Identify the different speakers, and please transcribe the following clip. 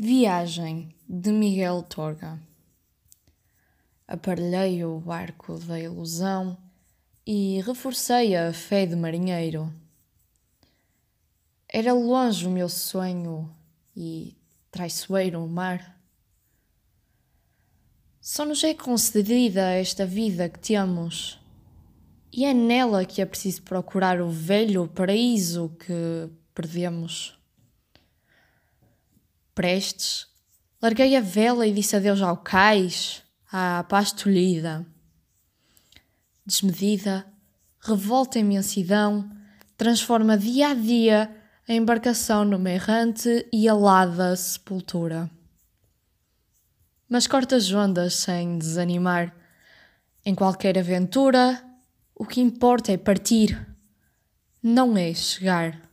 Speaker 1: Viagem de Miguel Torga. Aparelhei o barco da ilusão e reforcei a fé de marinheiro. Era longe o meu sonho e traiçoeiro o mar. Só nos é concedida esta vida que temos, e é nela que é preciso procurar o velho paraíso que perdemos prestes, larguei a vela e disse adeus ao cais, à paz tolhida. Desmedida, revolta em imensidão, transforma dia a dia a embarcação numa errante e alada sepultura. Mas corta as ondas sem desanimar. Em qualquer aventura, o que importa é partir, não é chegar.